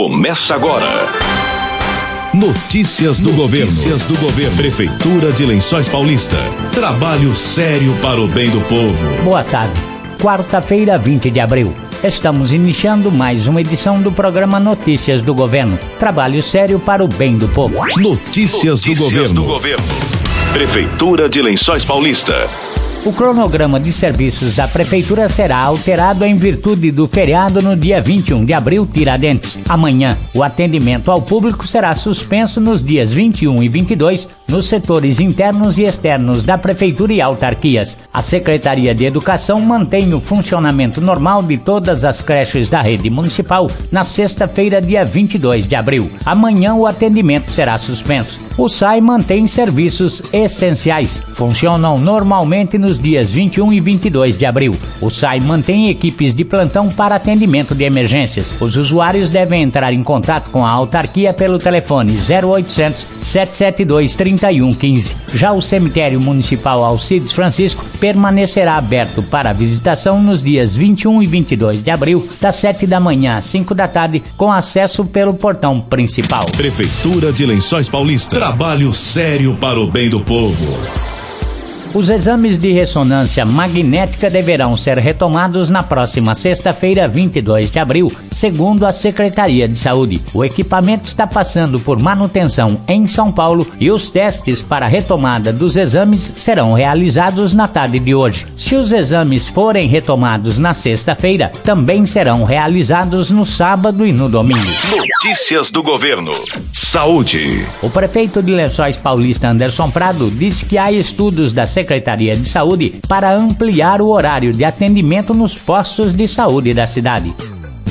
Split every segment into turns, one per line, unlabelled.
começa agora.
Notícias do governo. Notícias do governo. Prefeitura de Lençóis Paulista. Trabalho sério para o bem do povo.
Boa tarde. Quarta-feira, 20 de abril. Estamos iniciando mais uma edição do programa Notícias do Governo. Trabalho sério para o bem do povo.
Notícias, Notícias do, governo. do governo.
Prefeitura de Lençóis Paulista.
O cronograma de serviços da Prefeitura será alterado em virtude do feriado no dia 21 de abril, Tiradentes. Amanhã, o atendimento ao público será suspenso nos dias 21 e 22 nos setores internos e externos da Prefeitura e autarquias. A Secretaria de Educação mantém o funcionamento normal de todas as creches da rede municipal na sexta-feira, dia 22 de abril. Amanhã, o atendimento será suspenso. O SAI mantém serviços essenciais. Funcionam normalmente nos dias 21 e 22 de abril. O SAI mantém equipes de plantão para atendimento de emergências. Os usuários devem entrar em contato com a autarquia pelo telefone 0800 772 3115. Já o cemitério municipal Alcides Francisco permanecerá aberto para visitação nos dias 21 e 22 de abril, das 7 da manhã às 5 da tarde, com acesso pelo portão principal.
Prefeitura de Lençóis Paulista. Trabalho sério para o bem do povo.
Os exames de ressonância magnética deverão ser retomados na próxima sexta-feira, 22 de abril, segundo a Secretaria de Saúde. O equipamento está passando por manutenção em São Paulo e os testes para a retomada dos exames serão realizados na tarde de hoje. Se os exames forem retomados na sexta-feira, também serão realizados no sábado e no domingo.
Notícias do governo. Saúde.
O prefeito de Lençóis Paulista, Anderson Prado, disse que há estudos da Secretaria Secretaria de Saúde para ampliar o horário de atendimento nos postos de saúde da cidade.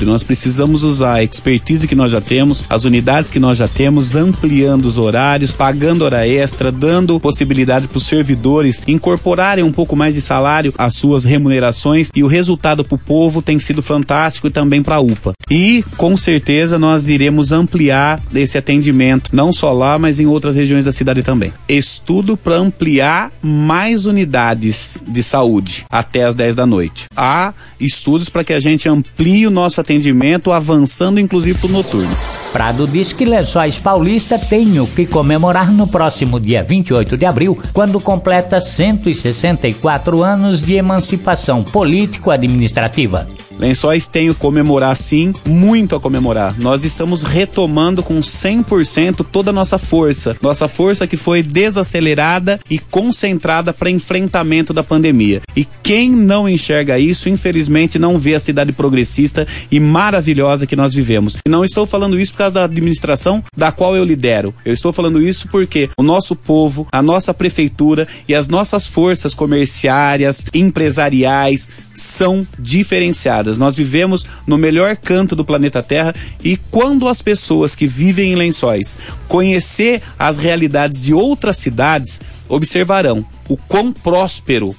Nós precisamos usar a expertise que nós já temos, as unidades que nós já temos, ampliando os horários, pagando hora extra, dando possibilidade para os servidores incorporarem um pouco mais de salário às suas remunerações e o resultado para o povo tem sido fantástico e também para a UPA. E com certeza nós iremos ampliar esse atendimento, não só lá, mas em outras regiões da cidade também. Estudo para ampliar mais unidades de saúde até as 10 da noite. Há estudos para que a gente amplie o nosso atendimento atendimento, avançando inclusive para o noturno.
Prado diz que Lençóis Paulista tem o que comemorar no próximo dia 28 de abril, quando completa 164 anos de emancipação político-administrativa.
Lençóis tem o comemorar sim, muito a comemorar. Nós estamos retomando com 100% toda a nossa força. Nossa força que foi desacelerada e concentrada para enfrentamento da pandemia. E quem não enxerga isso, infelizmente, não vê a cidade progressista e maravilhosa que nós vivemos. E não estou falando isso por causa da administração da qual eu lidero. Eu estou falando isso porque o nosso povo, a nossa prefeitura e as nossas forças comerciárias, empresariais são diferenciadas. Nós vivemos no melhor canto do planeta Terra e quando as pessoas que vivem em lençóis conhecer as realidades de outras cidades, observarão o quão próspero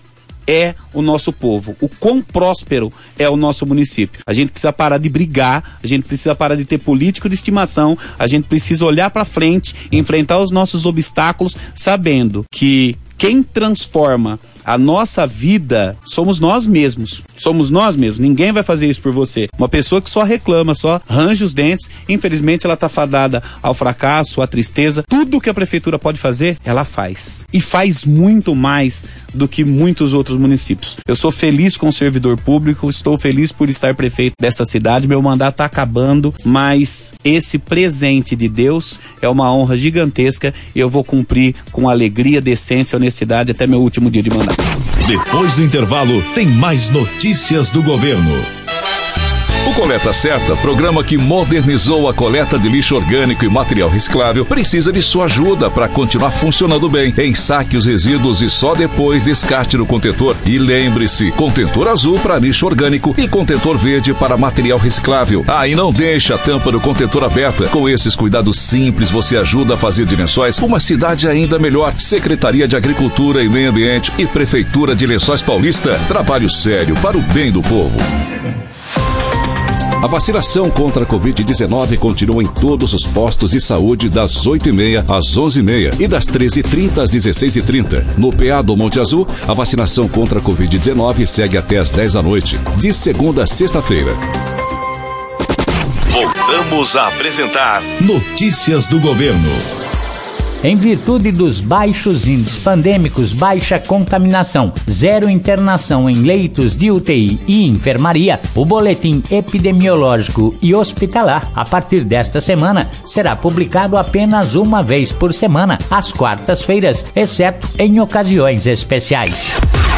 é o nosso povo, o quão próspero é o nosso município. A gente precisa parar de brigar, a gente precisa parar de ter político de estimação, a gente precisa olhar para frente, enfrentar os nossos obstáculos, sabendo que quem transforma a nossa vida somos nós mesmos. Somos nós mesmos. Ninguém vai fazer isso por você. Uma pessoa que só reclama, só range os dentes, infelizmente ela está fadada ao fracasso, à tristeza. Tudo que a prefeitura pode fazer, ela faz. E faz muito mais do que muitos outros municípios. Eu sou feliz com o servidor público, estou feliz por estar prefeito dessa cidade. Meu mandato está acabando, mas esse presente de Deus é uma honra gigantesca e eu vou cumprir com alegria, decência, honestidade até meu último dia de mandato.
Depois do intervalo, tem mais notícias do governo.
O Coleta Certa, programa que modernizou a coleta de lixo orgânico e material reciclável, precisa de sua ajuda para continuar funcionando bem. Ensaque os resíduos e só depois descarte no contentor. E lembre-se, contentor azul para lixo orgânico e contentor verde para material reciclável. Ah, e não deixe a tampa do contentor aberta. Com esses cuidados simples, você ajuda a fazer de Lençóis uma cidade ainda melhor. Secretaria de Agricultura e Meio Ambiente e Prefeitura de Lençóis Paulista. Trabalho sério para o bem do povo. A vacinação contra a Covid-19 continua em todos os postos de saúde das 8h30 às 11h30 e das 13h30 às 16h30. No PA do Monte Azul, a vacinação contra a Covid-19 segue até às 10 da noite, de segunda a sexta-feira. Voltamos
Voltamos a apresentar Notícias do Governo.
Em virtude dos baixos índices pandêmicos, baixa contaminação, zero internação em leitos de UTI e enfermaria, o boletim epidemiológico e hospitalar, a partir desta semana, será publicado apenas uma vez por semana, às quartas-feiras, exceto em ocasiões especiais.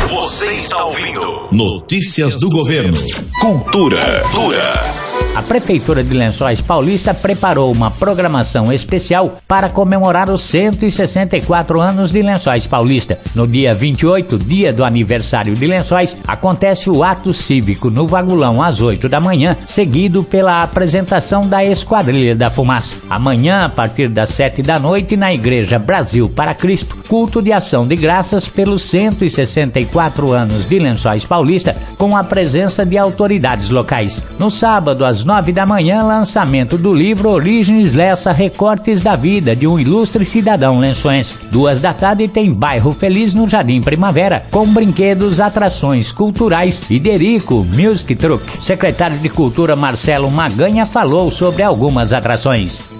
Você está ouvindo Notícias do Governo. Cultura. Cultura.
A Prefeitura de Lençóis Paulista preparou uma programação especial para comemorar os 164 anos de Lençóis Paulista. No dia 28, dia do aniversário de Lençóis, acontece o ato cívico no Vagulão às 8 da manhã, seguido pela apresentação da Esquadrilha da Fumaça. Amanhã, a partir das 7 da noite, na Igreja Brasil para Cristo, culto de ação de graças pelos 164 anos de Lençóis Paulista, com a presença de autoridades locais. No sábado, às nove da manhã, lançamento do livro Origens Lessa Recortes da Vida de um Ilustre Cidadão Lençoense. Duas da tarde tem Bairro Feliz no Jardim Primavera, com brinquedos, atrações culturais e Derico Music Truck. Secretário de Cultura Marcelo Maganha falou sobre algumas atrações.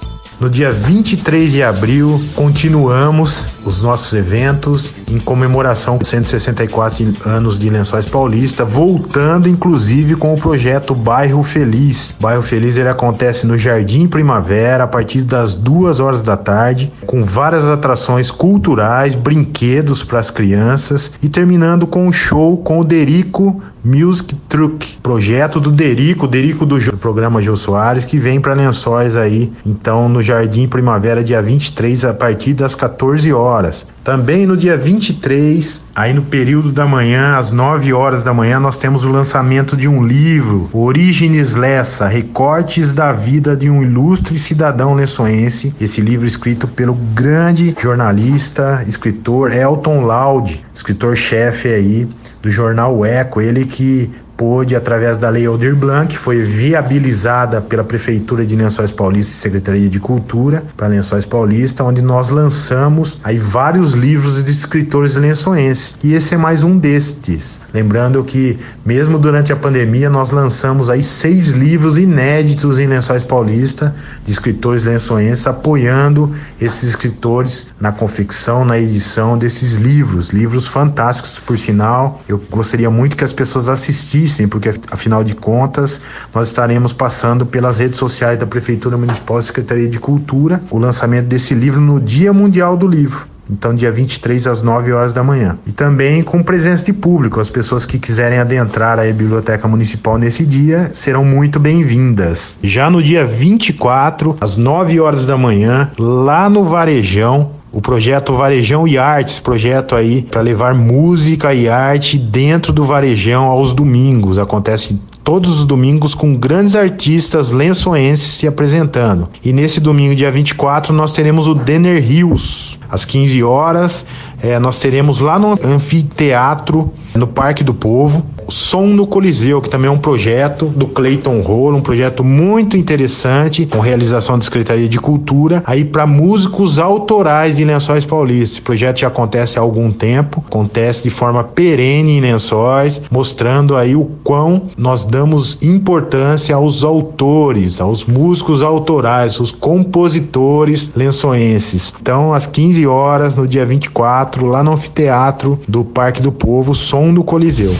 No dia 23 de abril, continuamos os nossos eventos em comemoração dos 164 anos de Lençóis Paulista, voltando inclusive com o projeto Bairro Feliz. Bairro Feliz ele acontece no Jardim Primavera a partir das duas horas da tarde, com várias atrações culturais, brinquedos para as crianças e terminando com um show com o Derico Music Truck, projeto do Derico, Derico do, do programa Jô Soares, que vem para Lençóis aí, então no Jardim Primavera, dia 23, a partir das 14 horas. Também no dia 23, aí no período da manhã, às 9 horas da manhã, nós temos o lançamento de um livro, Origens Lessa, Recortes da Vida de um Ilustre Cidadão Lençoense. Esse livro escrito pelo grande jornalista, escritor Elton Laude, escritor-chefe aí do jornal Eco, ele que pôde, através da Lei Aldir Blanc, que foi viabilizada pela Prefeitura de Lençóis Paulista e Secretaria de Cultura para Lençóis Paulista, onde nós lançamos aí vários livros de escritores lençoenses. E esse é mais um destes. Lembrando que, mesmo durante a pandemia, nós lançamos aí seis livros inéditos em Lençóis Paulista, de escritores lençoenses, apoiando esses escritores na confecção, na edição desses livros. Livros fantásticos, por sinal. Eu gostaria muito que as pessoas assistissem assistem, porque afinal de contas nós estaremos passando pelas redes sociais da Prefeitura Municipal e Secretaria de Cultura o lançamento desse livro no Dia Mundial do Livro. Então, dia 23 às 9 horas da manhã. E também com presença de público. As pessoas que quiserem adentrar a Biblioteca Municipal nesse dia serão muito bem-vindas. Já no dia 24, às 9 horas da manhã, lá no Varejão, o projeto Varejão e Artes, projeto aí para levar música e arte dentro do Varejão aos domingos. Acontece todos os domingos com grandes artistas lençoenses se apresentando. E nesse domingo, dia 24, nós teremos o Denner Hills, às 15 horas. É, nós teremos lá no anfiteatro, no Parque do Povo, Som no Coliseu, que também é um projeto do Clayton Rolo, um projeto muito interessante, com realização da Secretaria de Cultura, aí para músicos autorais de Lençóis Paulistas. Esse projeto já acontece há algum tempo, acontece de forma perene em Lençóis, mostrando aí o quão nós damos importância aos autores, aos músicos autorais, os compositores lençoenses. Então, às 15 horas, no dia 24, lá no anfiteatro do Parque do Povo, Som do Coliseu.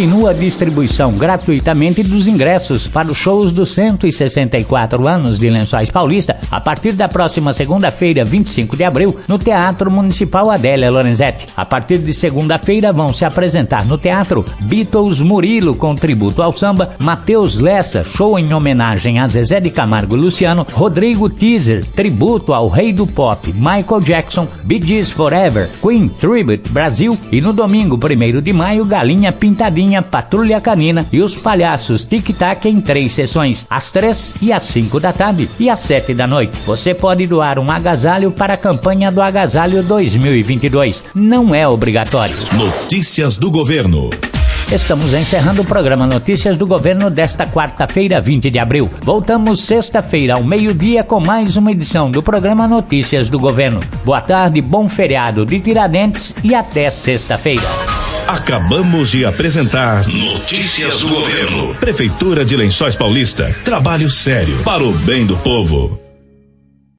Continua a distribuição gratuitamente dos ingressos para os shows dos 164 anos de Lençóis Paulista a partir da próxima segunda-feira, 25 de abril, no Teatro Municipal Adélia Lorenzetti. A partir de segunda-feira vão se apresentar no teatro Beatles Murilo com tributo ao samba, Matheus Lessa, show em homenagem a Zezé de Camargo e Luciano, Rodrigo Teaser, tributo ao rei do pop, Michael Jackson, Bee Gees Forever, Queen Tribute Brasil e no domingo 1 de maio, Galinha Pintadinha, Patrulha Canina e os Palhaços Tic Tac em três sessões, às três e às cinco da tarde e às sete da noite. Você pode doar um agasalho para a campanha do Agasalho 2022. Não é obrigatório.
Notícias do Governo.
Estamos encerrando o programa Notícias do Governo desta quarta-feira, 20 de abril. Voltamos sexta-feira, ao meio-dia, com mais uma edição do programa Notícias do Governo. Boa tarde, bom feriado de Tiradentes e até sexta-feira.
Acabamos de apresentar Notícias do Governo. Prefeitura de Lençóis Paulista. Trabalho sério para o bem do povo.